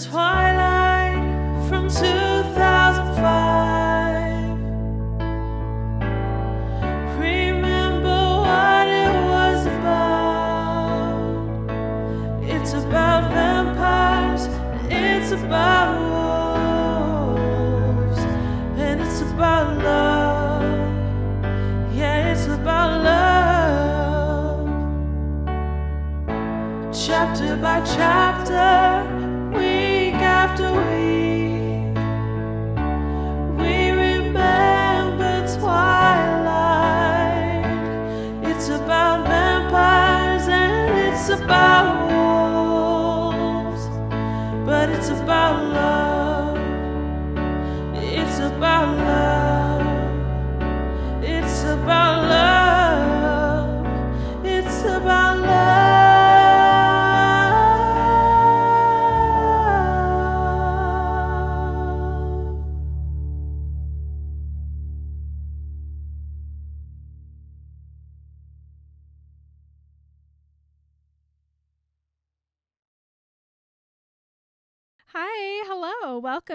Twilight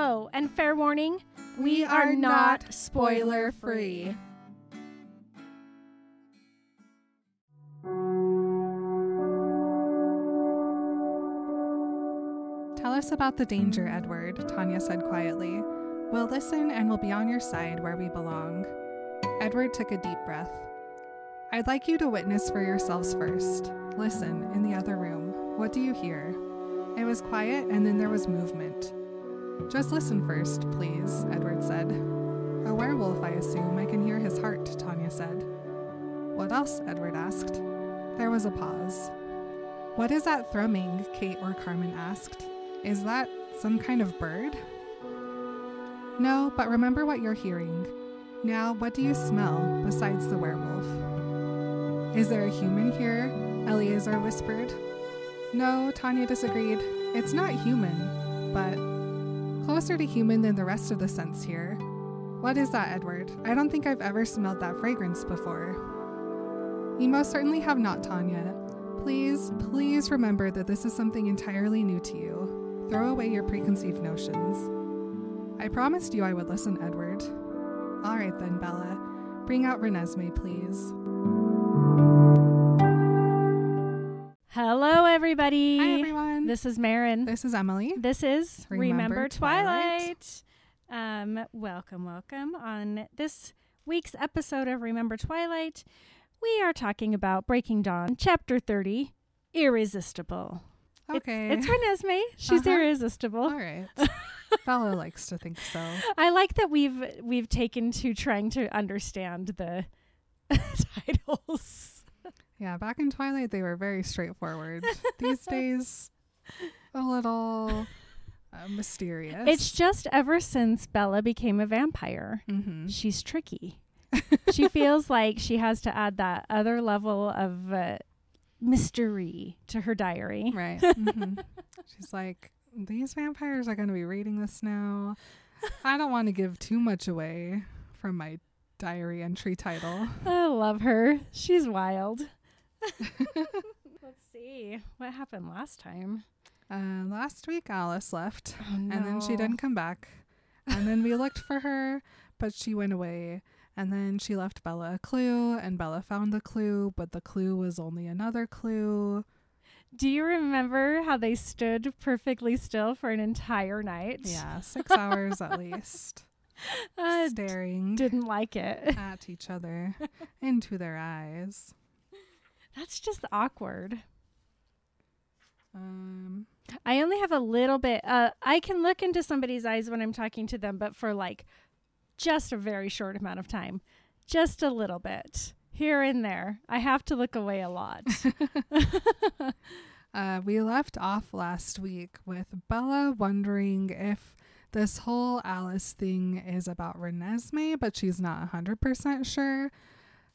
Oh, and fair warning, we, are, not spoiler free. Tell us about the danger, Edward, Tanya said quietly. We'll listen and we'll be on your side where we belong. Edward took a deep breath. I'd like you to witness for yourselves first. Listen, in the other room. What do you hear? It was quiet and then there was movement. Just listen first, please, Edward said. A werewolf, I assume. I can hear his heart, Tanya said. What else? Edward asked. There was a pause. What is that thrumming? Kate or Carmen asked. Is that some kind of bird? No, but remember what you're hearing. Now, what do you smell besides the werewolf? Is there a human here? Eleazar whispered. No, Tanya disagreed. It's not human, but closer to human than the rest of the scents here. What is that, Edward? I don't think I've ever smelled that fragrance before. You most certainly have not, Tanya. Please, please remember that this is something entirely new to you. Throw away your preconceived notions. I promised you I would listen, Edward. All right then, Bella. Bring out Renesmee, please. Hello, everybody. Hi, everyone. This is Marin. This is Emily. This is Remember Remember, Twilight. Twilight. Um, welcome, welcome. On this week's episode of Remember Twilight, we are talking about Breaking Dawn, Chapter 30, Irresistible. Okay. It's, it's Renesmee. She's Uh-huh. irresistible. All right. Bella likes to think so. I like that we've we've taken to trying to understand the titles. Yeah, back in Twilight, they were very straightforward. These days, a little uh, mysterious. It's just ever since Bella became a vampire, hmm she's tricky. she feels like she has to add that other level of uh, mystery to her diary. Right. hmm She's like, these vampires are going to be reading this now. I don't want to give too much away from my diary entry title. I love her. She's wild. See what happened last time. Uh, last week, Alice left, Oh, and then she didn't come back. And then we looked for her, but she went away. And then she left Bella a clue, and Bella found the clue, but the clue was only another clue. Do you remember how they stood perfectly still for an entire night? Yeah, six hours at least, d- staring didn't like it. at each other into their eyes. That's just awkward. Um, I only have a little bit. Uh, I can look into somebody's eyes when I'm talking to them, but for like just a very short amount of time, just a little bit here and there. I have to look away a lot. uh, we left off last week with Bella wondering if this whole Alice thing is about Renesmee, but she's not 100% sure.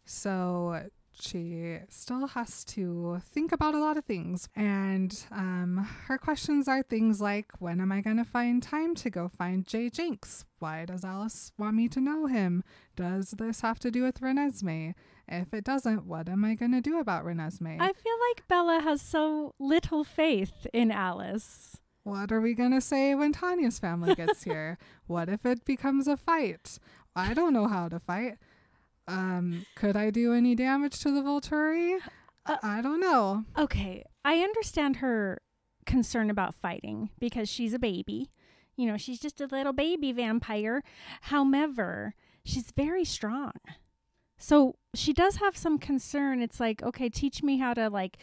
So she still has to think about a lot of things. And um, her questions are things like When am I going to find time to go find J. Jenks? Why does Alice want me to know him? Does this have to do with Renesmee? If it doesn't, what am I going to do about Renesmee? I feel like Bella has so little faith in Alice. What are we going to say when Tanya's family gets here? what if it becomes a fight? I don't know how to fight. Um, could I do any damage to the Volturi? Uh, I don't know. Okay, I understand her concern about fighting because she's a baby. You know, she's just a little baby vampire. However, she's very strong. So she does have some concern. It's like, okay, teach me how to like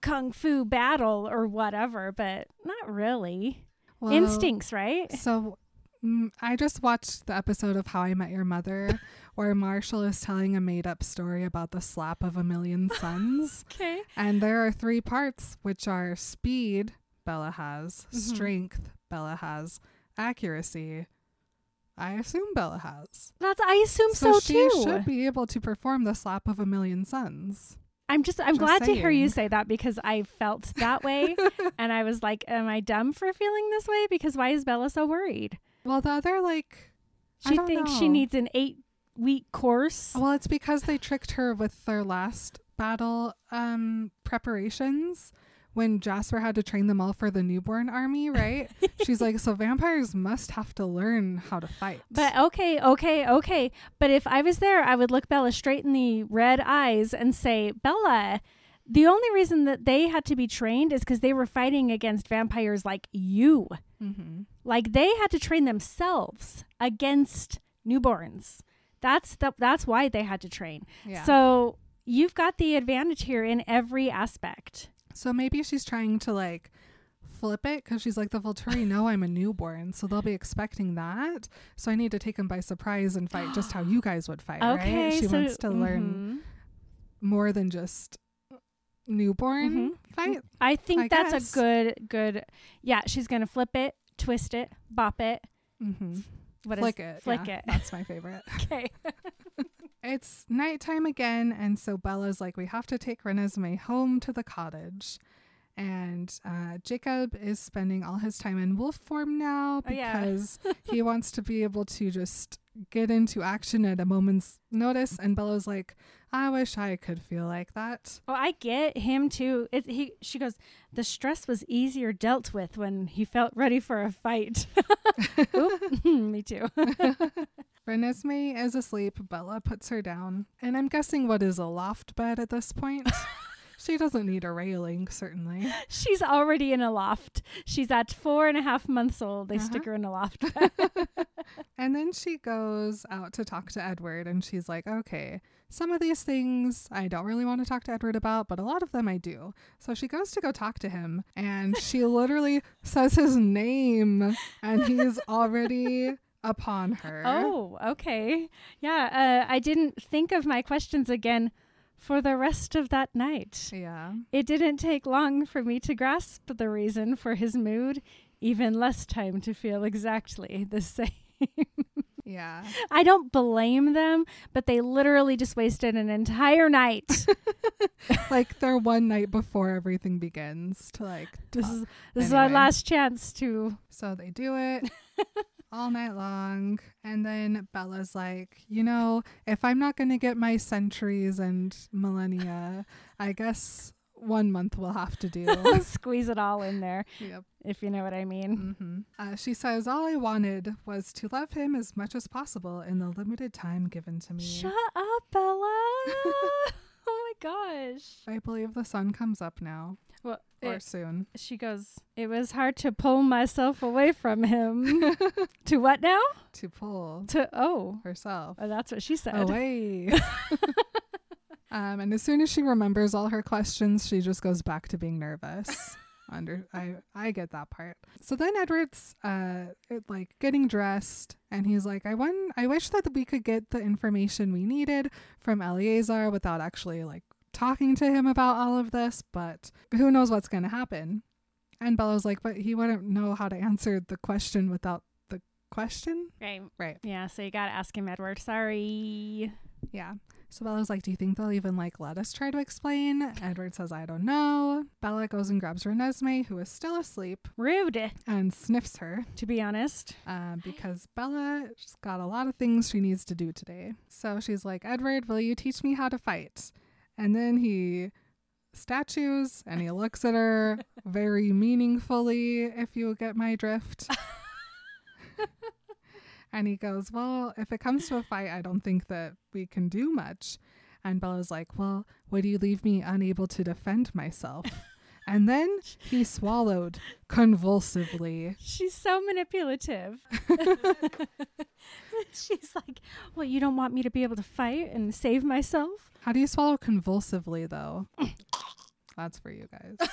kung fu battle or whatever, but not really. Well, Instincts, right? So mm, I just watched the episode of How I Met Your Mother where Marshall is telling a made up story about the slap of a million suns. Okay. and there are three parts, which are speed, Bella has, Mhm. strength, Bella has, accuracy. I assume Bella has. That's I assume so, so she too. She should be able to perform the slap of a million suns. I'm just I'm Just glad to hear you say that because I felt that way and I was like, am I dumb for feeling this way? Because why is Bella so worried? Well, the other like She thinks she needs an eight week course. Well, it's because they tricked her with their last battle um preparations when Jasper had to train them all for the newborn army, right? She's like, so vampires must have to learn how to fight. But okay, okay, okay. But if I was there, I would look Bella straight in the red eyes and say, Bella, the only reason that they had to be trained is because they were fighting against vampires like you. hmm Like they had to train themselves against newborns. That's the, that's why they had to train. yeah. So you've got the advantage here in every aspect. So maybe she's trying to like flip it because she's like the Volturi know I'm a newborn, so they'll be expecting that. So I need to take them by surprise and fight just how you guys would fight, Okay, right? She so wants to learn mhm. more than just newborn Mhm. fight. I think I that's guess. a good good. Yeah, she's gonna flip it, twist it, bop it. Mm-hmm. What is Flick it. Flick yeah, it. That's my favorite. Okay. It's nighttime again, and so Bella's like, we have to take Renesmee home to the cottage. And uh, Jacob is spending all his time in wolf form now Oh, yeah. because he wants to be able to just get into action at a moment's notice. And Bella's like, I wish I could feel like that. Oh, I get him too. It, he she goes. The stress was easier dealt with when he felt ready for a fight. Oop, me too. Renesmee is asleep. Bella puts her down. And I'm guessing what is a loft bed at this point? She doesn't need a railing, certainly. She's already in a loft. She's at four and a half months old. They stick Uh-huh. her in a loft. And then she goes out to talk to Edward and she's like, okay, some of these things I don't really want to talk to Edward about, but a lot of them I do. So she goes to go talk to him and she literally says his name and he's already upon her. oh, okay. Yeah, uh, I didn't think of my questions again for the rest of that night. Yeah. It didn't take long for me to grasp the reason for his mood, even less time to feel exactly the same. Yeah. I don't blame them, but they literally just wasted an entire night. like their one night before everything begins to like this talk. is this is our last chance to So they do it all night long. And then Bella's like, you know, if I'm not going to get my centuries and millennia, I guess one month we'll have to do. squeeze it all in there, yep. if you know what I mean. hmm Uh, she says, All I wanted was to love him as much as possible in the limited time given to me. Shut up, Bella. oh my gosh. I believe the sun comes up now, Well, or it- soon. she goes, It was hard to pull myself away from him. to what now? to pull To, oh, herself oh that's what she said. away. um, and as soon as she remembers all her questions, she just goes back to being nervous. Under I I get that part. So then Edward's uh it, like getting dressed and he's like I won I wish that we could get the information we needed from Eleazar without actually like talking to him about all of this, but who knows what's going to happen. And Bella's like but he wouldn't know how to answer the question without the question. Right. Right. Yeah. So you got to ask him, Edward. Sorry. Yeah. So Bella's like, Do you think they'll even like let us try to explain? Edward says, I don't know. Bella goes and grabs Renesmee, who is still asleep, Rude, and sniffs her to be honest. uh, because Bella's got a lot of things she needs to do today. So she's like, Edward, will you teach me how to fight? And then he statues and he looks at her very meaningfully, if you get my drift. and he goes, Well, if it comes to a fight, I don't think that we can do much. And Bella's like, Well, would you leave me unable to defend myself? And then he swallowed convulsively. She's so manipulative. She's like, Well, you don't want me to be able to fight and save myself? How do you swallow convulsively, though? That's for you guys.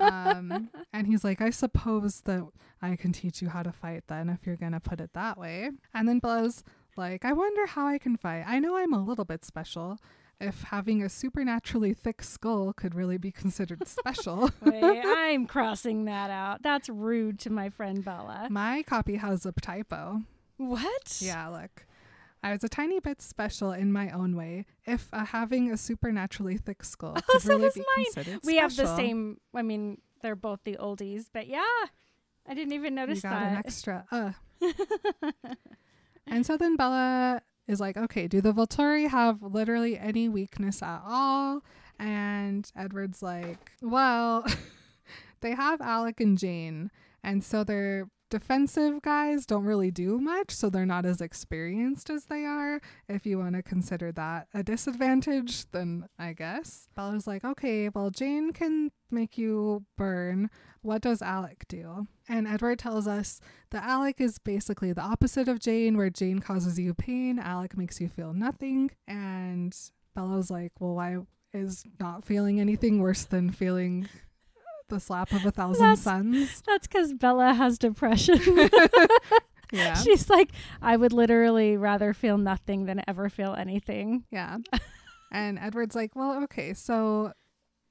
um, and he's like, I suppose that I can teach you how to fight then, if you're going to put it that way. And then Bella's like, I wonder how I can fight. I know I'm a little bit special. If having a supernaturally thick skull could really be considered special. Wait, I'm crossing that out. That's rude to my friend Bella. My copy has a typo. What? Yeah, look. I was a tiny bit special in my own way. If uh, having a supernaturally thick skull Oh, could so really be mine. considered We have the same, I mean, they're both the oldies, but yeah, I didn't even You notice got an that. extra uh. and so then Bella is like, okay, do the Volturi have literally any weakness at all? And Edward's like, well, they have Alec and Jane, and so their defensive guys don't really do much, so they're not as experienced as they are. If you want to consider that a disadvantage, then I guess. Bella's like, okay, well, Jane can make you burn. What does Alec do? And Edward tells us that Alec is basically the opposite of Jane, where Jane causes you pain, Alec makes you feel nothing. And Bella's like, well, why is not feeling anything worse than feeling the slap of a thousand That's- suns? That's because Bella has depression. Yeah. She's like, I would literally rather feel nothing than ever feel anything. Yeah. and Edward's like, well, okay, so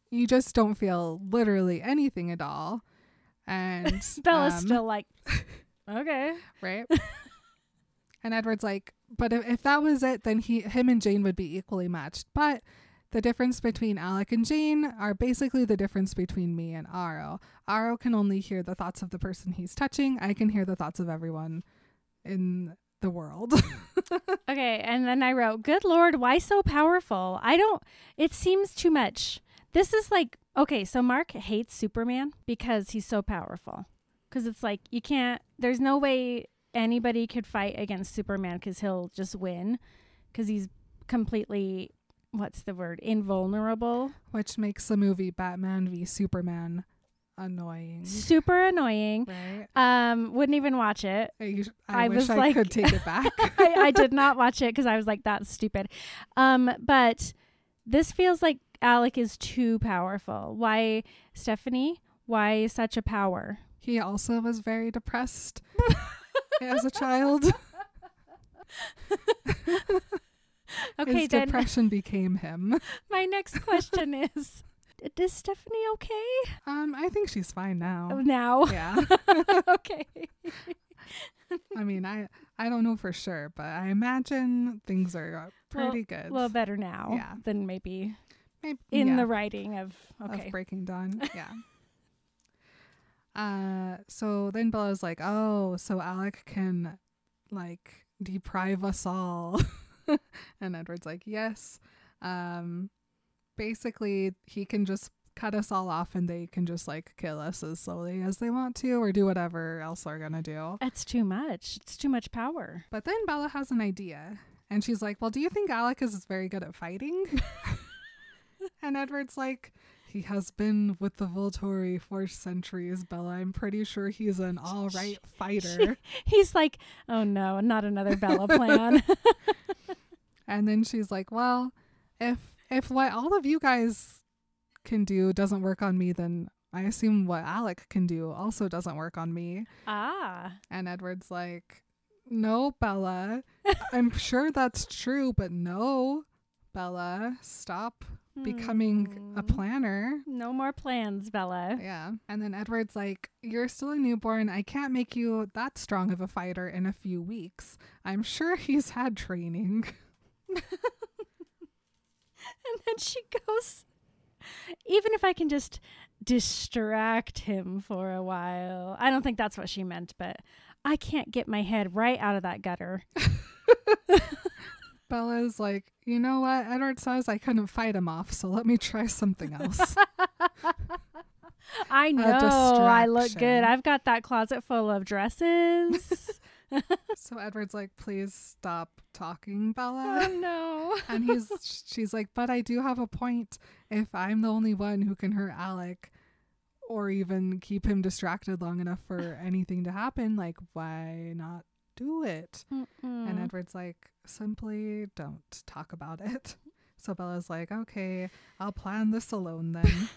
you just don't feel literally anything at all. And Bella's um, still like, okay. right. and Edward's like, but if, if that was it, then he, him and Jane would be equally matched. But the difference between Alec and Jane are basically the difference between me and Aro. Aro can only hear the thoughts of the person he's touching. I can hear the thoughts of everyone in the world. Okay, and then I wrote, "Good lord, why so powerful? I don't it seems too much. This is like okay, so Mark hates Superman because he's so powerful. Cuz it's like you can't there's no way anybody could fight against Superman cuz he'll just win cuz he's completely what's the word? invulnerable. which makes the movie Batman v Superman annoying. Super annoying. Right? Um wouldn't even watch it. I, I, I wish was I like- could take it back. I, I did not watch it because I was like, that's stupid. Um, but this feels like Alec is too powerful. Why, Stephenie? Why such a power? he also was very depressed as a child. Okay, His then depression became him. my next question is Is Stephenie okay Um, I think she's fine now. now? Yeah. okay. I mean, I I don't know for sure, but I imagine things are pretty good. A little better now Yeah. than maybe Maybe, in yeah, the writing of. of Breaking Dawn. yeah. Uh, so then Bella's like, "Oh, so Alec can like deprive us all," and Edward's like, "Yes." Um, basically, he can just cut us all off, and they can just like kill us as slowly as they want to, or do whatever else they're gonna do. It's too much. It's too much power. But then Bella has an idea, and she's like, "Well, do you think Alec is very good at fighting?" and Edward's like, "He has been with the Volturi for centuries, Bella. I'm pretty sure he's an all right fighter." He's like, oh no, not another Bella plan. and then she's like, "Well, if if what all of you guys can do doesn't work on me, then I assume what Alec can do also doesn't work on me." ah. And Edward's like, No, Bella. I'm sure that's true, but no, Bella, stop becoming a Hmm. planner. No more plans, Bella. Yeah. And then Edward's like, You're still a newborn. I can't make you that strong of a fighter in a few weeks. I'm sure he's had training. And then she goes, even if I can just distract him for a while. I don't think that's what she meant, but I can't get my head right out of that gutter. Bella's like, You know what? Edward says I couldn't fight him off, so let me try something else. I know I look good. I've got that closet full of dresses. so Edward's like, Please stop talking, Bella. oh no. and he's she's like, But I do have a point. If I'm the only one who can hurt Alec or even keep him distracted long enough for anything to happen, like why not do it? And Mm-mm. Edward's like, simply don't talk about it. So Bella's like, okay, I'll plan this alone then.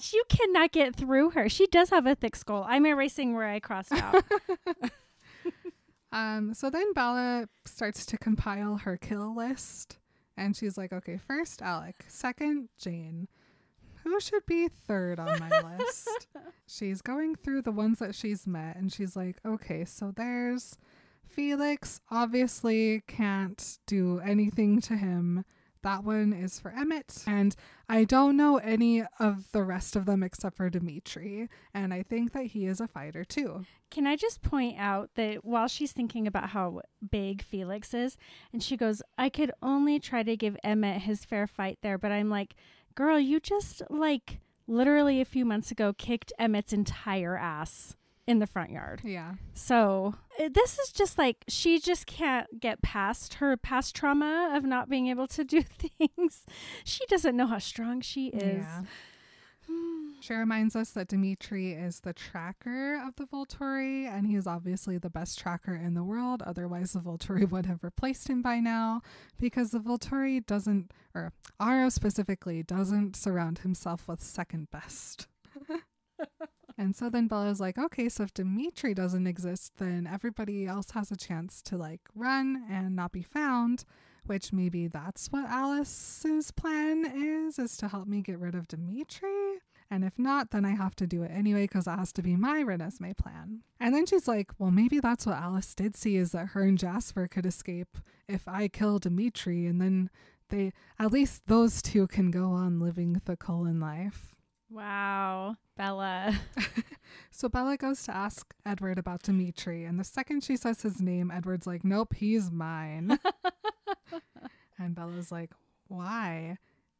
you cannot get through her. She does have a thick skull. I'm erasing where I crossed out. um, so then Bella starts to compile her kill list. And she's like, okay, first Alec, second Jane. Who should be third on my list? She's going through the ones that she's met and she's like, okay, so there's Felix, obviously can't do anything to him. That one is for Emmett. And I don't know any of the rest of them except for Demetri. And I think that he is a fighter too. Can I just point out that while she's thinking about how big Felix is, and she goes, I could only try to give Emmett his fair fight there, but I'm like, girl, you just like literally a few months ago kicked Emmett's entire ass in the front yard. Yeah. So uh, this is just like she just can't get past her past trauma of not being able to do things. She doesn't know how strong she is. Yeah. She reminds us that Demetri is the tracker of the Volturi, and he is obviously the best tracker in the world. Otherwise, the Volturi would have replaced him by now, because the Volturi doesn't, or Aro specifically, doesn't surround himself with second best. and so then Bella's like, okay, so if Demetri doesn't exist, then everybody else has a chance to like run and not be found which maybe that's what Alice's plan is, is to help me get rid of Demetri. And if not, then I have to do it anyway because it has to be my Renesmee plan. And then she's like, well, maybe that's what Alice did see is that her and Jasper could escape if I kill Demetri. And then they, at least those two can go on living the Cullen life. Wow, Bella. So Bella goes to ask Edward about Demetri. And the second she says his name, Edward's like, nope, he's mine. and Bella's like, why?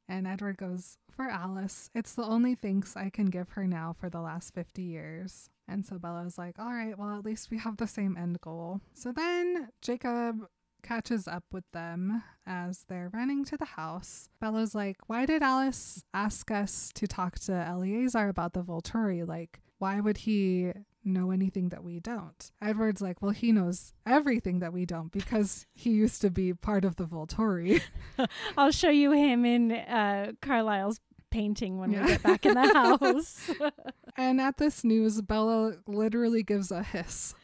And Edward goes, for Alice. It's the only thanks I can give her now for the last 50 years. And so Bella's like, all right, well, at least we have the same end goal. So then Jacob catches up with them as they're running to the house. Bella's like, why did Alice ask us to talk to Eleazar about the Volturi? Like, why would he know anything that we don't? Edward's like, well, he knows everything that we don't because he used to be part of the Volturi. I'll show you him in uh, Carlisle's painting when Yeah. we get back in the house. and at this news, Bella literally gives a hiss.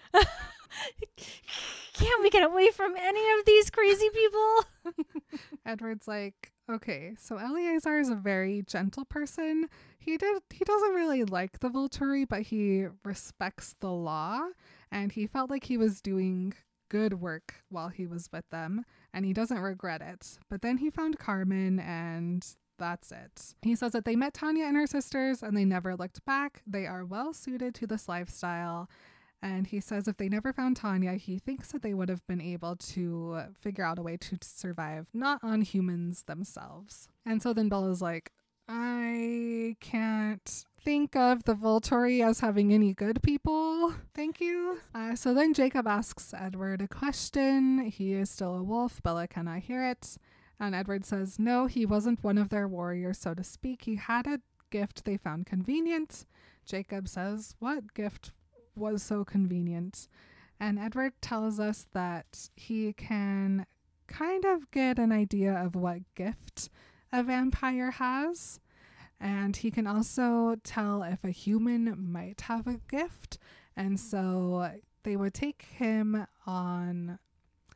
Can't we get away from any of these crazy people? Edward's like, okay, so Eleazar is a very gentle person. He did he doesn't really like the Volturi, but he respects the law, and he felt like he was doing good work while he was with them, and he doesn't regret it. But then he found Carmen and that's it. He says that they met Tanya and her sisters and they never looked back. They are well suited to this lifestyle. And he says if they never found Tanya, he thinks that they would have been able to figure out a way to survive, not on humans themselves. And so then Bella's like, I can't think of the Volturi as having any good people. Thank you. Uh, so then Jacob asks Edward a question. He is still a wolf. Bella cannot hear it. And Edward says, no, he wasn't one of their warriors, so to speak. He had a gift they found convenient. Jacob says, what gift was so convenient? And Edward tells us that he can kind of get an idea of what gift a vampire has. And he can also tell if a human might have a gift. And so they would take him on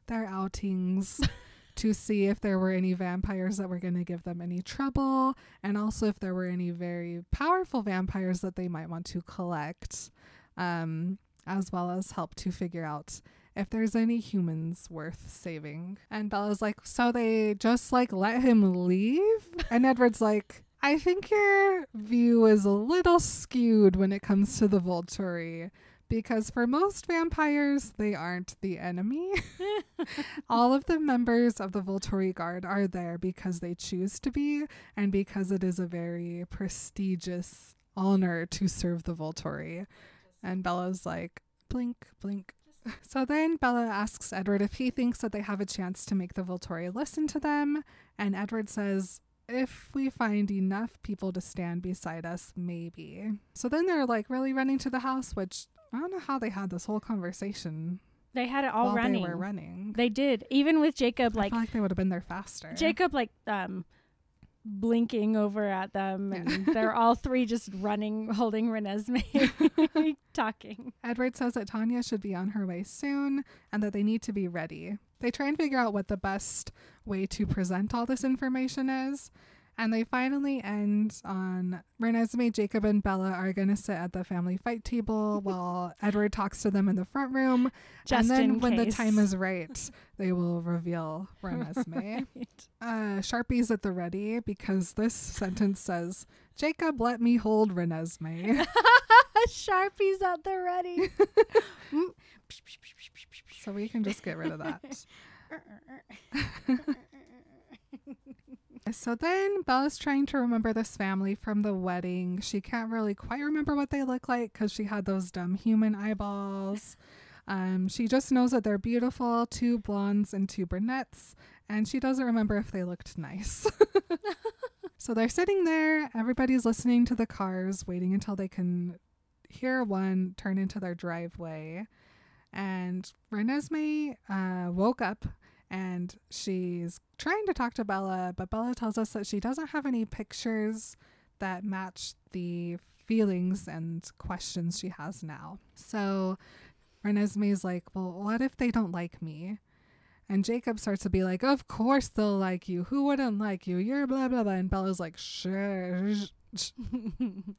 their outings to see if there were any vampires that were going to give them any trouble, and also if there were any very powerful vampires that they might want to collect, um, as well as help to figure out if there's any humans worth saving. And Bella's like, so they just like let him leave? And Edward's like, I think your view is a little skewed when it comes to the Volturi. Because for most vampires, they aren't the enemy. All of the members of the Volturi Guard are there because they choose to be and because it is a very prestigious honor to serve the Volturi. And Bella's like, blink, blink. So then Bella asks Edward if he thinks that they have a chance to make the Volturi listen to them. And Edward says, if we find enough people to stand beside us, maybe. So then they're like really running to the house, which I don't know how they had this whole conversation They had it all running. they were running. They did. Even with Jacob, I like feel like they would have been there faster. Jacob, like um, blinking over at them, and they're all three just running, holding Renesmee, talking. Edward says that Tanya should be on her way soon and that they need to be ready. They try and figure out what the best way to present all this information is. And they finally end on Renesmee, Jacob, and Bella are going to sit at the family fight table while Edward talks to them in the front room. Just and then when the time is right, they will reveal Renesmee. Right. uh, Sharpie's at the ready because this sentence says, Jacob, let me hold Renesmee. Sharpies at the ready. so we can just get rid of that. So then Bella's trying to remember this family from the wedding. She can't really quite remember what they look like because she had those dumb human eyeballs. Um, she just knows that they're beautiful, two blondes and two brunettes, and she doesn't remember if they looked nice. so they're sitting there, everybody's listening to the cars, waiting until they can hear one turn into their driveway. And Renesmee uh, woke up and she's trying to talk to Bella, but Bella tells us that she doesn't have any pictures that match the feelings and questions she has now. So Renesmee's like, Well, what if they don't like me? And Jacob starts to be like, Of course they'll like you. Who wouldn't like you? You're blah, blah, blah. And Bella's like, Sure.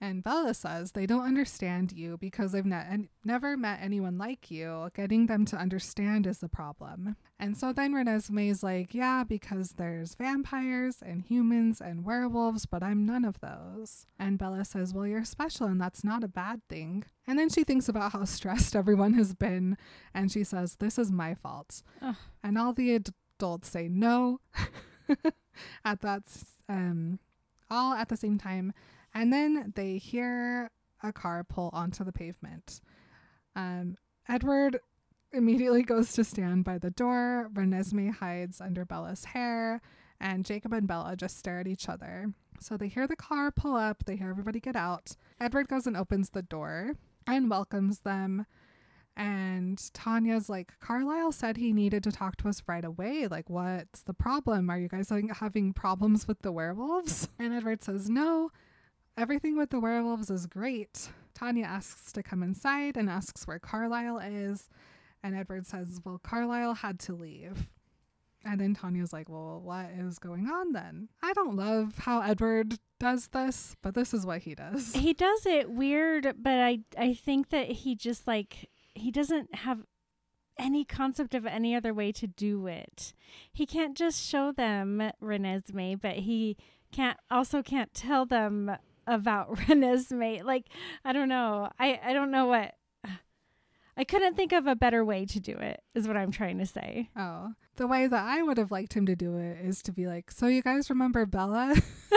And Bella says they don't understand you because they've ne- never met anyone like you. Getting them to understand is the problem. And so then Renesmee's like, yeah, because there's vampires and humans and werewolves, but I'm none of those. And Bella says, well, you're special and that's not a bad thing. And then she thinks about how stressed everyone has been and she says, this is my fault. Ugh. And all the ad- adults say no at that, um, all at the same time. And then they hear a car pull onto the pavement. Um, Edward immediately goes to stand by the door. Renesmee hides under Bella's hair, and Jacob and Bella just stare at each other. So they hear the car pull up, they hear everybody get out. Edward goes and opens the door and welcomes them. And Tanya's like, Carlisle said he needed to talk to us right away. Like, what's the problem? Are you guys having- problems with the werewolves? And Edward says, No, everything with the werewolves is great. Tanya asks to come inside and asks where Carlisle is. And Edward says, Well, Carlisle had to leave. And then Tanya's like, Well, what is going on then? I don't love how Edward does this, but this is what he does. he does it weird, but I I think that he just like he doesn't have any concept of any other way to do it. He can't just show them Renesmee, but he can't also can't tell them about Renesmee. Like I don't know. I I don't know what I couldn't think of a better way to do it. Is what I'm trying to say. Oh, the way that I would have liked him to do it is to be like, So you guys remember Bella?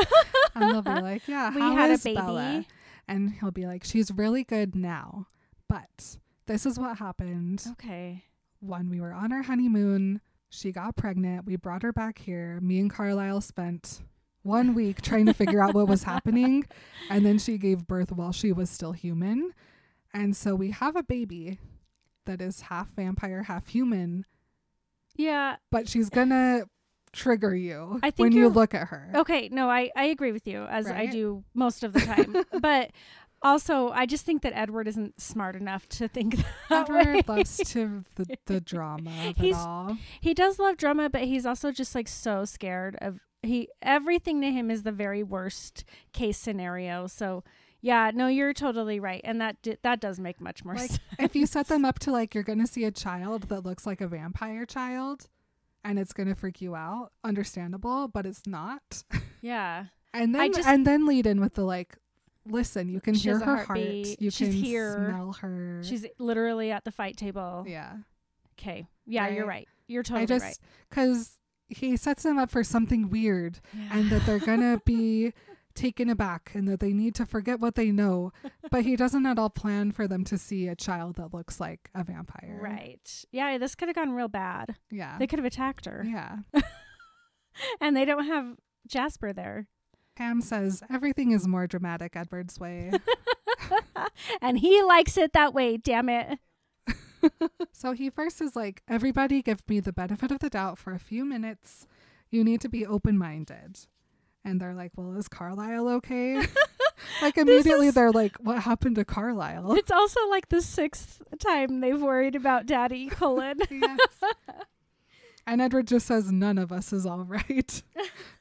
and they'll be like, Yeah, We how had a baby. Bella? And he'll be like, She's really good now. But this is what happened. Okay. when we were on our honeymoon, she got pregnant. We brought her back here. Me and Carlisle spent one week trying to figure out what was happening. And then she gave birth while she was still human. And so we have a baby that is half vampire, half human, Yeah. but she's going to trigger you I think when you look at her. Okay, no, I, I agree with you as I do most of the time. but Also, I just think that Edward isn't smart enough to think that way. Edward loves to the, the drama of He's- it all. he does love drama, but he's also just like so scared of he everything to him is the very worst case scenario. So yeah, no, you're totally right, and that di- that does make much more Like, sense. if you set them up to like you're gonna see a child that looks like a vampire child and it's gonna freak you out understandable but it's not yeah, and then just- and then lead in with the like listen you can She hear her heart heartbeat. you She's can here. smell her she's literally at the fight table. yeah Okay, yeah, you're Right. right. You're totally i just right. because he sets them up for something weird and that they're gonna be taken aback and that they need to forget what they know but he doesn't at all plan for them to see a child that looks like a vampire Right. Yeah, this could have gone real bad. yeah They could have attacked her. yeah And they don't have Jasper there. Pam says everything is more dramatic Edward's way. and he likes it that way, damn it. so he first is like, everybody give me the benefit of the doubt for a few minutes. You need to be open minded. And they're like, well, is Carlisle okay? like immediately is- they're like, what happened to Carlisle? It's also like the sixth time they've worried about Daddy Cullen. yes. And Edward just says, none of us is all right.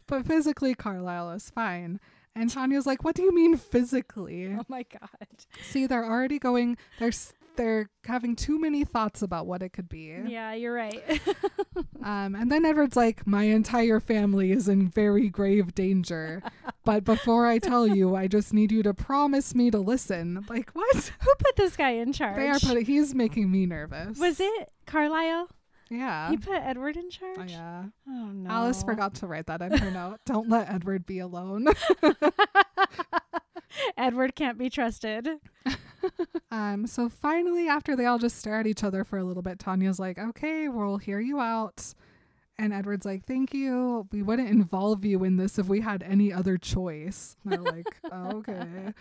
But physically, Carlisle is fine. And Tanya's like, what do you mean physically? oh my god. See, they're already going, they're, they're having too many thoughts about what it could be. Yeah, you're right. Um, and then Edward's like, My entire family is in very grave danger. But before I tell you, I just need you to promise me to listen. Like, what? Who put this guy in charge? They are putting, he's making me nervous. Was it Carlisle? Yeah. He put Edward in charge? Oh, charge? yeah. Oh no. Alice forgot to write that in her note. Don't let Edward be alone. Edward can't be trusted. Um, so finally, after they all just stare at each other for a little bit, Tanya's like, okay, we'll hear you out. And Edward's like, thank you. We wouldn't involve you in this if we had any other choice. And they're like, okay.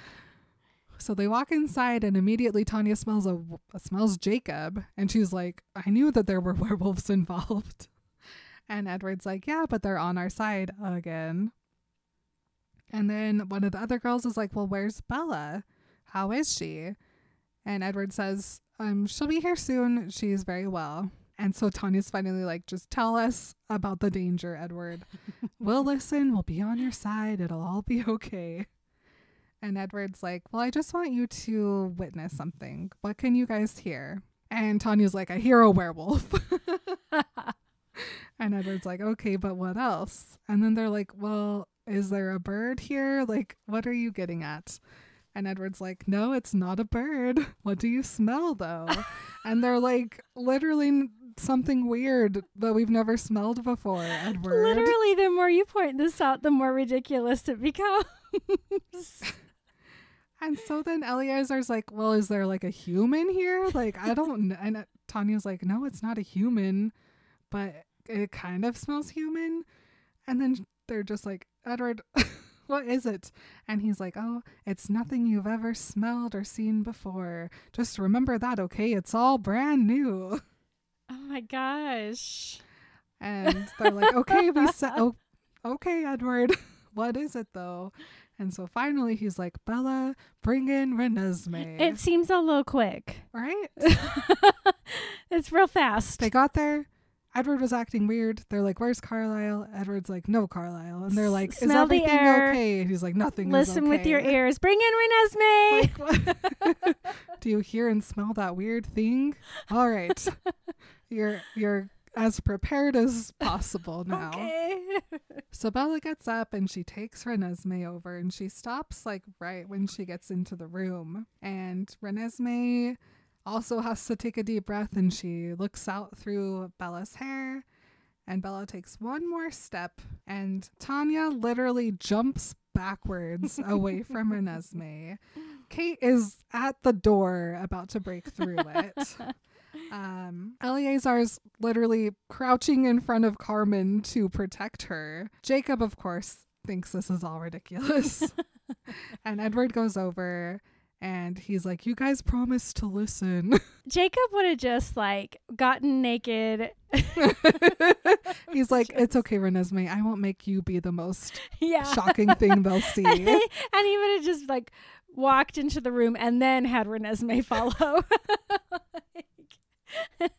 So they walk inside, and immediately Tanya smells a smells Jacob, and she's like, "I knew that there were werewolves involved." And Edward's like, "Yeah, but they're on our side again." And then one of the other girls is like, "Well, where's Bella? How is she?" And Edward says, "Um, she'll be here soon. She's very well." And so Tanya's finally like, "Just tell us about the danger, Edward. we'll listen. We'll be on your side. It'll all be okay." And Edward's like, Well, I just want you to witness something. What can you guys hear? And Tanya's like, I hear a werewolf. and Edward's like, Okay, but what else? And then they're like, Well, is there a bird here? Like, what are you getting at? And Edward's like, No, it's not a bird. What do you smell though? and they're like, Literally something weird that we've never smelled before, Edward. Literally, the more you point this out, the more ridiculous it becomes. And so then Eleazar's like, "Well, is there like a human here? Like, I don't." Kn-. And uh, Tanya's like, "No, it's not a human, but it kind of smells human." And then they're just like, "Edward, what is it?" And he's like, "Oh, it's nothing you've ever smelled or seen before. Just remember that, okay? It's all brand new." oh my gosh. And they're like, "Okay, we said, oh, okay, Edward, what is it though?" And so finally, he's like, "Bella, bring in Renesmee." It seems a little quick. right? it's real fast. They got there. Edward was acting weird. They're like, "Where's Carlisle?" Edward's like, "No, Carlisle." And they're like, "Is Smell the everything air. okay?" And he's like, "Nothing." Listen is with your ears. Bring in Renesmee. Like. Do you hear and smell that weird thing? All right, you're you're as prepared as possible now. Okay. So Bella gets up and she takes Renesmee over and she stops like right when she gets into the room. And Renesmee also has to take a deep breath and she looks out through Bella's hair. And Bella takes one more step and Tanya literally jumps backwards away from Renesmee. Kate is at the door about to break through it. Um, Eleazar's literally crouching in front of Carmen to protect her. Jacob, of course, thinks this is all ridiculous. and Edward goes over and he's like, You guys promised to listen. Jacob would have just like gotten naked. he's like, It's okay, Renesmee. I won't make you be the most yeah. shocking thing they'll see. and he would have just like walked into the room and then had Renesmee follow.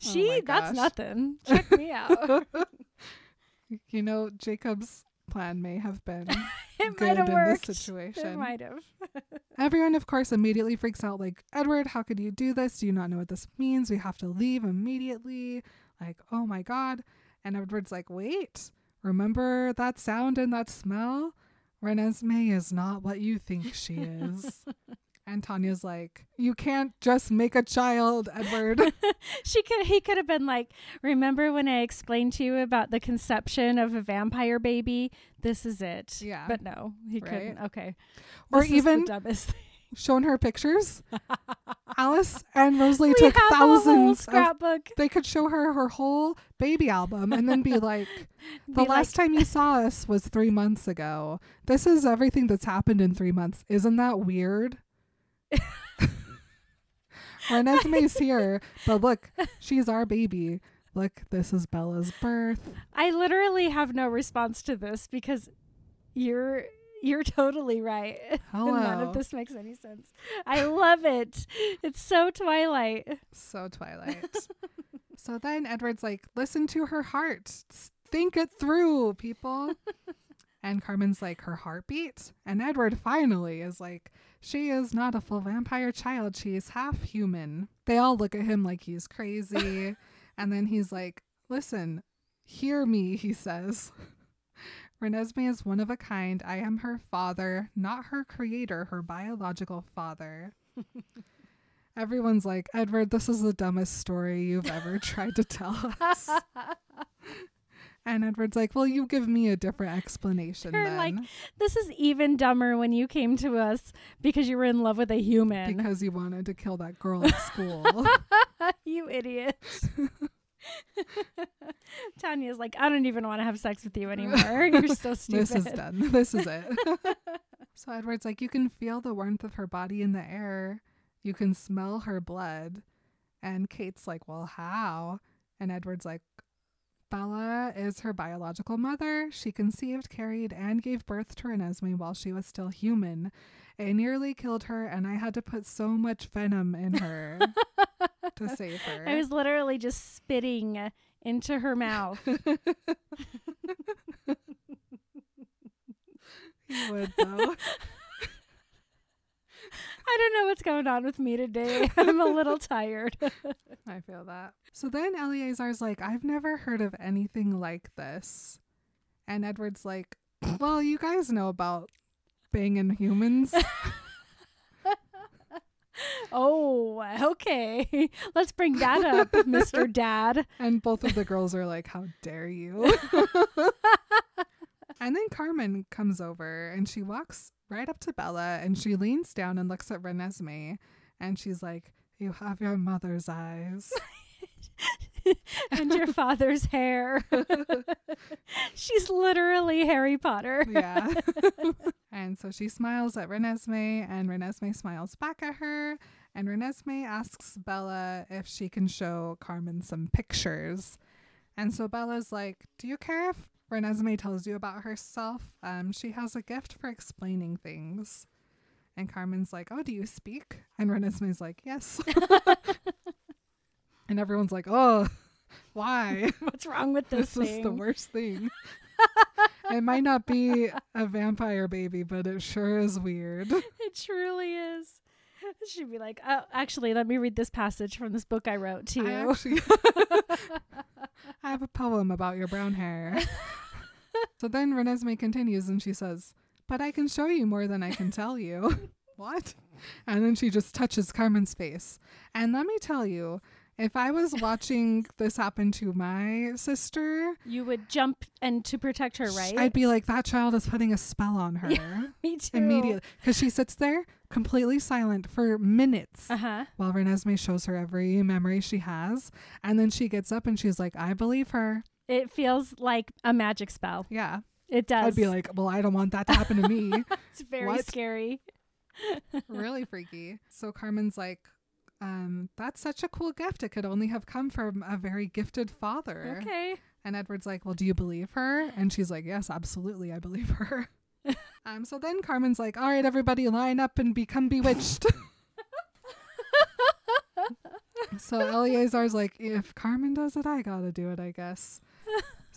Oh she, my that's nothing. Check me out. you know, Jacob's plan may have been It good might have in worked. this It might have. Everyone, of course, immediately freaks out like, Edward, how could you do this? Do you not know what this means? We have to leave immediately. Like, oh my God. And Edward's like, wait, remember that sound and that smell? Renesmee is not what you think she is. And Tanya's like, you can't just make a child, Edward. She could. He could have been like, "Remember when I explained to you about the conception of a vampire baby? This is it." Yeah. But no, he Right. couldn't. Okay. Or This even- dumbest thing. Shown her pictures. Alice and Rosalie took have a whole thousands of scrapbook. they could show her her whole baby album and then be like, the Be last like- time you saw us was three months ago. This is everything that's happened in three months. Isn't that weird? Renesmee's here, but look, she's our baby. Look, this is Bella's birth. I literally have no response to this because you're you're totally right. None of this makes any sense. I love it. It's so Twilight. So Twilight. so then Edward's like, listen to her heart. Think it through, people. and Carmen's like, her heartbeat. And Edward finally is like, she is not a full vampire child. She is half human. They all look at him like he's crazy. and then he's like, listen, hear me, he says. Renesmee is one of a kind. I am her father, not her creator, her biological father. Everyone's like, Edward, this is the dumbest story you've ever tried to tell us. And Edward's like, Well, you give me a different explanation You're then. like, This is even dumber when you came to us because you were in love with a human. because you wanted to kill that girl at school. you idiot. Tanya's like, I don't even want to have sex with you anymore. You're so stupid. this is done. This is it. so Edward's like, You can feel the warmth of her body in the air. You can smell her blood. And Kate's like, Well, how? And Edward's like, Bella is her biological mother. She conceived, carried, and gave birth to Renesmee while she was still human. It nearly killed her, and I had to put so much venom in her to save her. I was literally just spitting into her mouth. He would, though. I don't know what's going on with me today. I'm a little tired. I feel that. So then Eleazar's like, I've never heard of anything like this. And Edward's like, Well, you guys know about banging humans. oh, okay. Let's bring that up, Mr. Dad. and both of the girls are like, How dare you? And then Carmen comes over and she walks right up to Bella and she leans down and looks at Renesmee and she's like, You have your mother's eyes. and your father's hair. She's literally Harry Potter. yeah. and so she smiles at Renesmee, and Renesmee smiles back at her. And Renesmee asks Bella if she can show Carmen some pictures. And so Bella's like, Do you care if Renesmee tells you about herself? Um, she has a gift for explaining things. And Carmen's like, Oh, do you speak? And Renesmee's like, Yes. and everyone's like, Oh, why? What's wrong with this, this thing? is the worst thing. it might not be a vampire baby, but it sure is weird. It truly is. She'd be like, oh, actually, let me read this passage from this book I wrote to I you. actually I have a poem about your brown hair. so then Renesmee continues and she says, But I can show you more than I can tell you. what? And then she just touches Carmen's face. And let me tell you, if I was watching this happen to my sister, You would jump and to protect her, right? I'd be like, that child is putting a spell on her. me too. immediately because she sits there completely silent for minutes Uh huh. while Renesmee shows her every memory she has, and then she gets up and she's like, "I believe her." It feels like a magic spell. Yeah, It does. I'd be like, "Well, I don't want that to happen to me." it's very what? scary. really freaky. So Carmen's like, um, "That's such a cool gift. It could only have come from a very gifted father." Okay. And Edward's like, Well, do you believe her? And she's like, Yes, absolutely. I believe her. Um, so then Carmen's like, all right, everybody line up and become bewitched. so Eleazar's like, if Carmen does it, I gotta do it, I guess.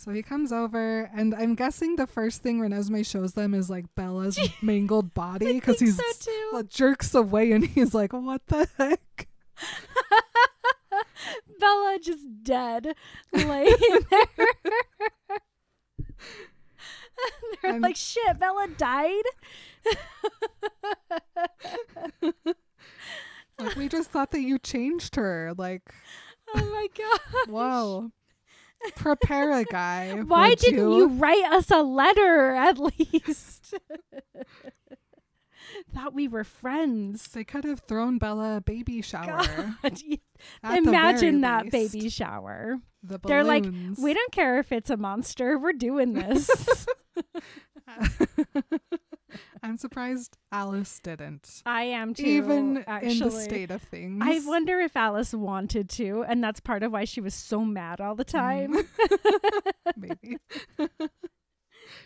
So he comes over, and I'm guessing the first thing Renesmee shows them is like Bella's mangled body because he's so jerks away and he's like, what the heck? Bella just dead, laying there. They're I'm- like, shit, Bella died. Like, we just thought that you changed her. Like, Oh my god. whoa. Prepare a guy. Why didn't you? write us a letter at least? Thought we were friends. They could have thrown Bella a baby shower. God, Imagine that least. baby shower. The They're like. We don't care if it's a monster. We're doing this. I'm surprised Alice didn't. I am too. Even actually. in the state of things. I wonder if Alice wanted to, and that's part of why she was so mad all the mm. time. Maybe.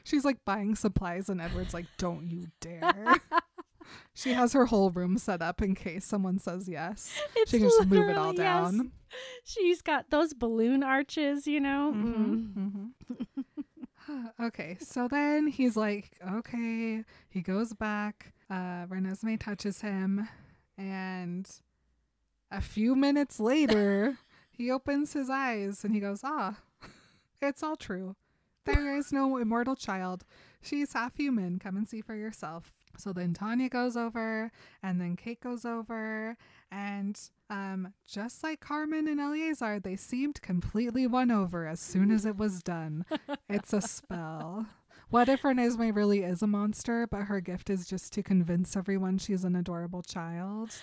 She's like buying supplies, and Edward's like, "Don't you dare!" she has her whole room set up in case someone says yes. It's she can just move it all yes. down. She's got those balloon arches, you know. Mm. Mhm, mhm. okay, so then he's like, okay. He goes back. Uh, Renesmee touches him, and a few minutes later, he opens his eyes and he goes, ah, it's all true. There is no immortal child. She's half human. Come and see for yourself. So then Tanya goes over, and then Kate goes over, and um, just like Carmen and Eleazar, they seemed completely won over as soon as it was done. it's a spell. What if Renesmee really is a monster, but her gift is just to convince everyone she's an adorable child?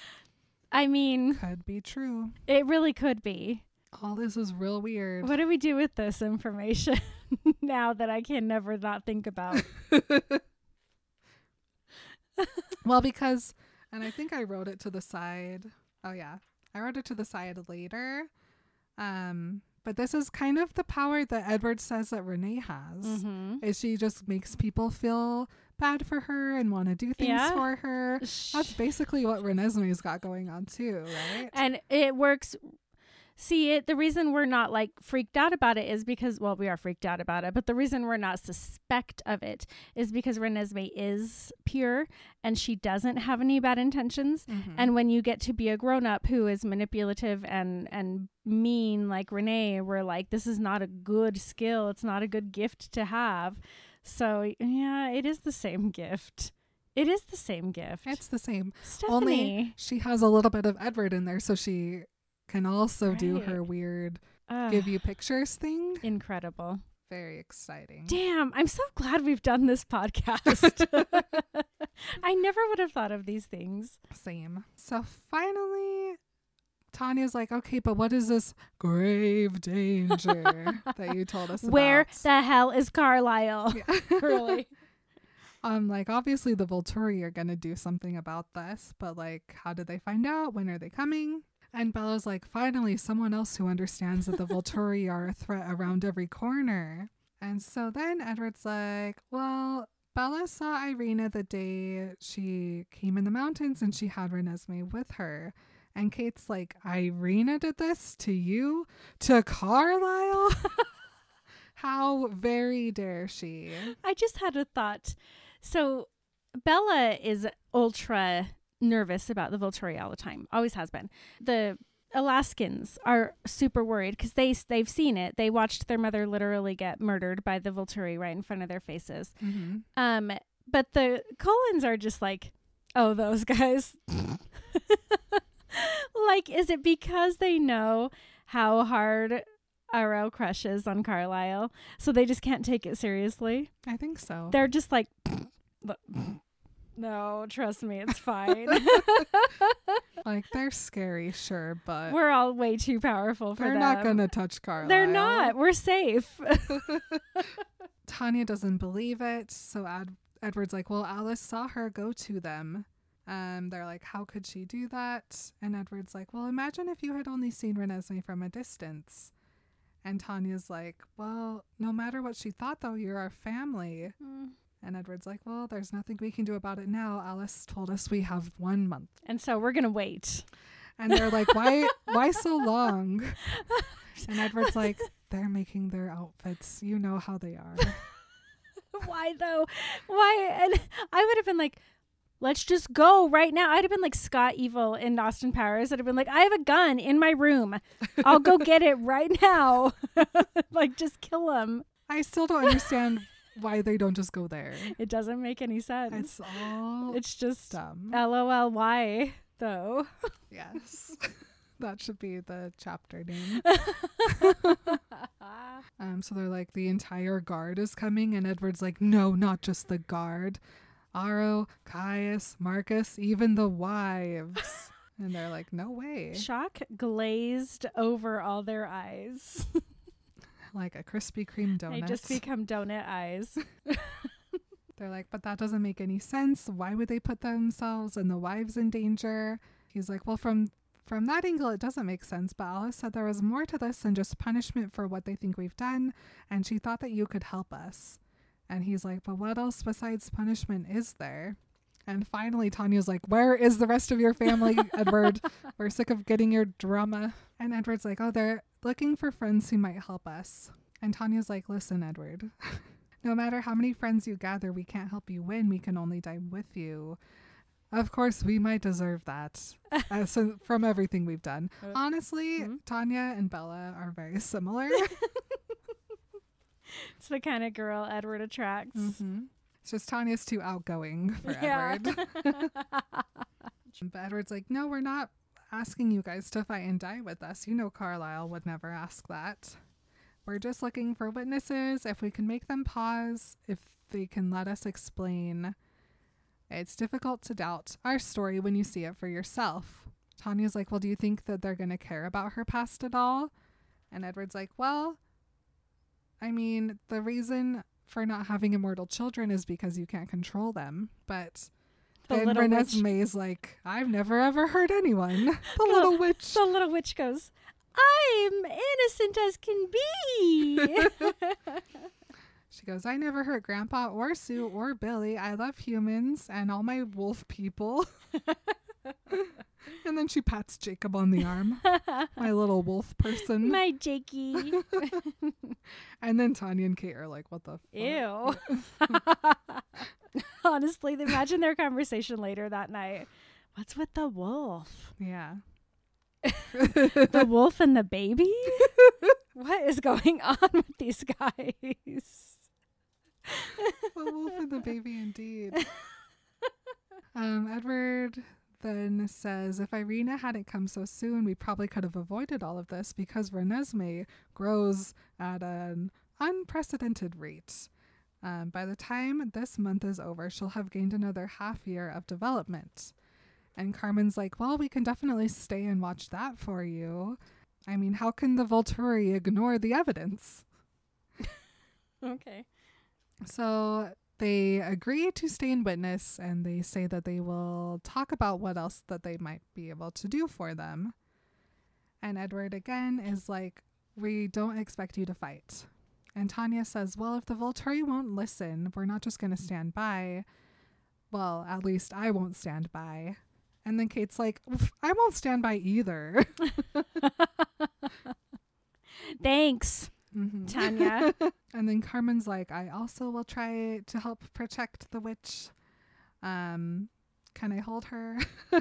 I mean, Could be true. it really could be. All this is real weird. What do we do with this information now that I can never not think about? well, because, and I think I wrote it to the side. Oh yeah, I wrote it to the side later. Um, but this is kind of the power that Edward says that Renee has. hmm Is she just makes people feel bad for her and want to do things Yeah. for her. That's basically what Renesmee's got going on too, right? and it works see it the reason we're not like freaked out about it is because well we are freaked out about it but the reason we're not suspect of it is because Renesmee is pure and she doesn't have any bad intentions. Mhm. and when you get to be a grown up who is manipulative and and mean like Renee we're like this is not a good skill. It's not a good gift to have. So yeah it is the same gift. It is the same gift. It's the same. Stephenie. Only she has a little bit of Edward in there, so she can also do her weird give you pictures thing. incredible Very exciting. Damn, I'm so glad we've done this podcast. I never would have thought of these things. Same. So finally, Tanya's like, okay, but what is this grave danger that you told us about? Where the hell is Carlisle? Yeah. really? Um, like obviously the Volturi are gonna do something about this, but like, how did they find out? When are they coming? And Bella's like, finally, someone else who understands that the Volturi are a threat around every corner. And so then Edward's like, well, Bella saw Irina the day she came in the mountains and she had Renesmee with her. And Kate's like, Irina did this to you? To Carlisle? How very dare she? I just had a thought. So Bella is ultra nervous about the Volturi all the time. Always has been. The Alaskans are super worried because they they've seen it. They watched their mother literally get murdered by the Volturi right in front of their faces. Mm-hmm. Um, but the Cullens are just like, oh, those guys. like, is it because they know how hard Aro crushes on Carlisle, so they just can't take it seriously? I think so. They're just like, "But- no, trust me, it's fine. like they're scary, sure, but We're all way too powerful for they're them. not gonna touch Carlisle. They're not. We're safe. Tanya doesn't believe it, so Ed- Edward's like, "Well, Alice saw her go to them." Um, they're like, "How could she do that?" And Edward's like, "Well, imagine if you had only seen Renesmee from a distance." And Tanya's like, "Well, no matter what she thought, though, you're our family." And Edward's like, Well, there's nothing we can do about it now. Alice told us we have one month. And so we're going to wait. And they're like, Why why so long? And Edward's like, They're making their outfits. You know how they are. Why though? Why? And I would have been like, let's just go right now. I'd have been like Scott Evil in Austin Powers. I'd have been like, I have a gun in my room. I'll go get it right now. like, just kill him. I still don't understand why they don't just go there. It doesn't make any sense. It's all It's just dumb. LOL. Why though? Yes. that should be the chapter name. Um, so they're like, the entire guard is coming, and Edward's like, no, not just the guard. Aro, Caius, Marcus, even the wives. and they're like, no way. Shock glazed over all their eyes. Like a Krispy Kreme donut. they just become donut eyes. They're like, but that doesn't make any sense. Why would they put themselves and the wives in danger? He's like, well, from from that angle, it doesn't make sense. But Alice said there was more to this than just punishment for what they think we've done, and she thought that you could help us. And he's like, but what else besides punishment is there? And finally, Tanya's like, Where is the rest of your family, Edward? We're sick of getting your drama. And Edward's like, Oh, they're looking for friends who might help us. And Tanya's like, Listen, Edward, no matter how many friends you gather, we can't help you win. We can only die with you. Of course, we might deserve that uh, so from everything we've done. Uh, Honestly, mhm. Tanya and Bella are very similar. It's the kind of girl Edward attracts. Mhm. It's just Tanya's too outgoing for Yeah. Edward. but Edward's like, no, we're not asking you guys to fight and die with us. You know, Carlisle would never ask that. We're just looking for witnesses. If we can make them pause, if they can let us explain. It's difficult to doubt our story when you see it for yourself. Tanya's like, well, do you think that they're going to care about her past at all? And Edward's like, well, I mean, the reason for not having immortal children is because you can't control them. But The then little witch, is like, I've never ever heard anyone. The little witch. the little witch goes, "I'm innocent as can be." She goes, I never hurt Grandpa or Sue or Billy. I love humans and all my wolf people. and then she pats Jacob on the arm, my little wolf person. My Jakey. and then Tanya and Kate are like, what the fuck? Ew. Honestly, imagine their conversation later that night. What's with the wolf? Yeah. The wolf and the baby? what is going on with these guys? the wolf and the baby indeed. um, Edward then says, if Irina hadn't come so soon, we probably could have avoided all of this because Renesmee grows at an unprecedented rate. Um, by the time this month is over, she'll have gained another half year of development. And Carmen's like, well, we can definitely stay and watch that for you. I mean, how can the Volturi ignore the evidence? Okay. So they agree to stay in witness and they say that they will talk about what else that they might be able to do for them. And Edward again is like, We don't expect you to fight. And Tanya says, Well, if the Volturi won't listen, we're not just going to stand by. Well, at least I won't stand by. And then Kate's like, I won't stand by either. Thanks, Mhm. Tanya. And then Carmen's like, I also will try to help protect the witch. Um, can I hold her?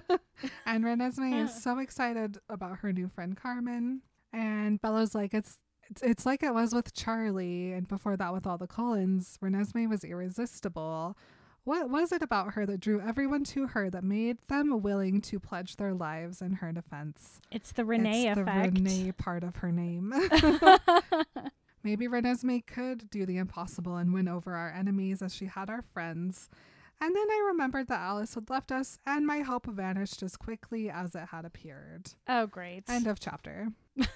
and Renesmee is so excited about her new friend Carmen. And Bella's like, it's it's it's like it was with Charlie, and before that with all the Cullens. Renesmee was irresistible. What was it about her that drew everyone to her that made them willing to pledge their lives in her defense? It's the Renee it's effect. the Renee part of her name. Maybe Renesmee could do the impossible and win over our enemies as she had our friends. And then I remembered that Alice had left us, and my hope vanished as quickly as it had appeared. oh, great. End of chapter.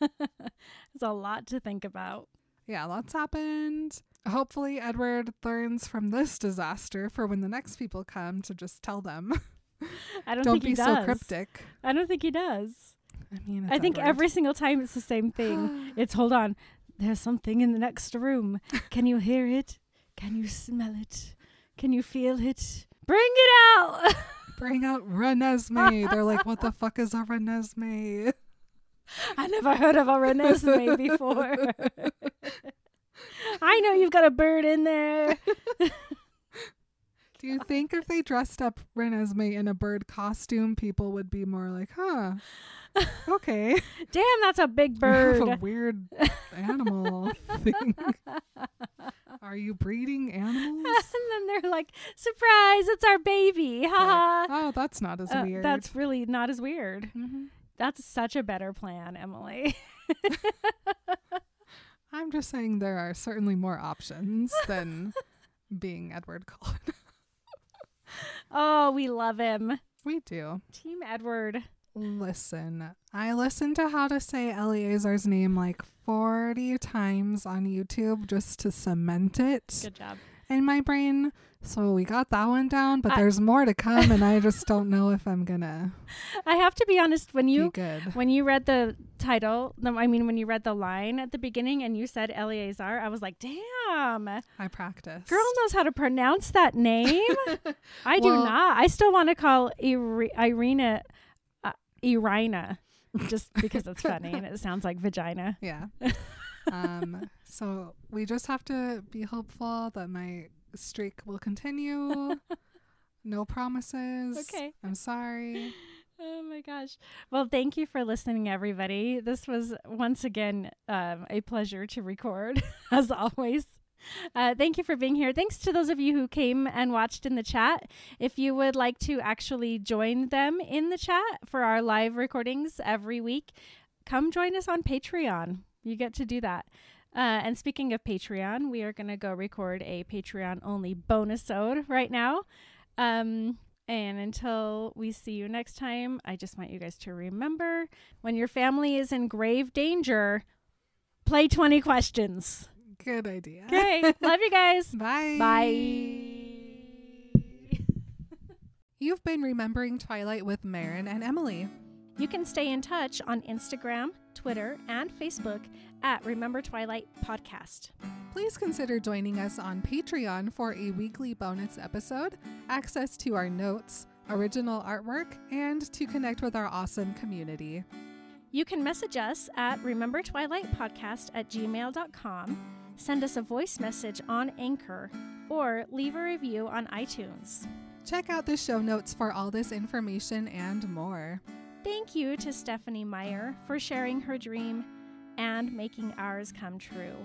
There's a lot to think about. Yeah, lots happened. Hopefully, Edward learns from this disaster for when the next people come to just tell them. I don't, think he does. Don't think be he so cryptic. I don't think he does. I mean, I think Edward. every single time it's the same thing. it's hold on. There's something in the next room. Can you hear it? Can you smell it? Can you feel it? Bring it out. Bring out Renesmee. They're like, what the fuck is a Renesmee? I never heard of a Renesmee before. I know you've got a bird in there. Do you think if they dressed up Renesmee in a bird costume, people would be more like, huh, okay, Damn, that's a big you have a weird animal thing. Are you breeding animals? and then they're like, surprise, it's our baby. Ha Like, oh, that's not as ha. Uh, weird. That's really not as weird. Mhm. That's such a better plan, Emily. I'm just saying there are certainly more options than being Edward Cullen. oh, we love him. we do. Team Edward. Listen, I listened to how to say Eleazar's name like 40 times on YouTube just to cement it Good job. In my brain. So we got that one down, but I- there's more to come, and I just don't know if I'm gonna I have to be honest, when you when you read the title, no, I mean when you read the line at the beginning and you said Eleazar, I was like, damn. I practice. Girl knows how to pronounce that name. I do not. I still want to call Iri- Irina uh, Irina just because it's funny and it sounds like vagina. Yeah. um, so we just have to be hopeful that my streak will continue. No promises. Okay. I'm sorry. Oh my gosh. Well, thank you for listening, everybody. This was once again um, a pleasure to record, as always. Uh, thank you for being here. Thanks to those of you who came and watched in the chat. If you would like to actually join them in the chat for our live recordings every week, come join us on Patreon. You get to do that. Uh, and speaking of Patreon, we are going to go record a Patreon only bonus ode right now. Um, and until we see you next time, I just want you guys to remember when your family is in grave danger, play 20 questions. Good idea. Okay. Love you guys. Bye. Bye. You've been remembering Twilight with Marin and Emily. You can stay in touch on Instagram, Twitter, and Facebook at Remember Twilight Podcast. Please consider joining us on Patreon for a weekly bonus episode, access to our notes, original artwork, and to connect with our awesome community. You can message us at Remember Twilight Podcast at gmail.com, send us a voice message on Anchor, or leave a review on iTunes. Check out the show notes for all this information and more. Thank you to Stephenie Meyer for sharing her dream and making ours come true.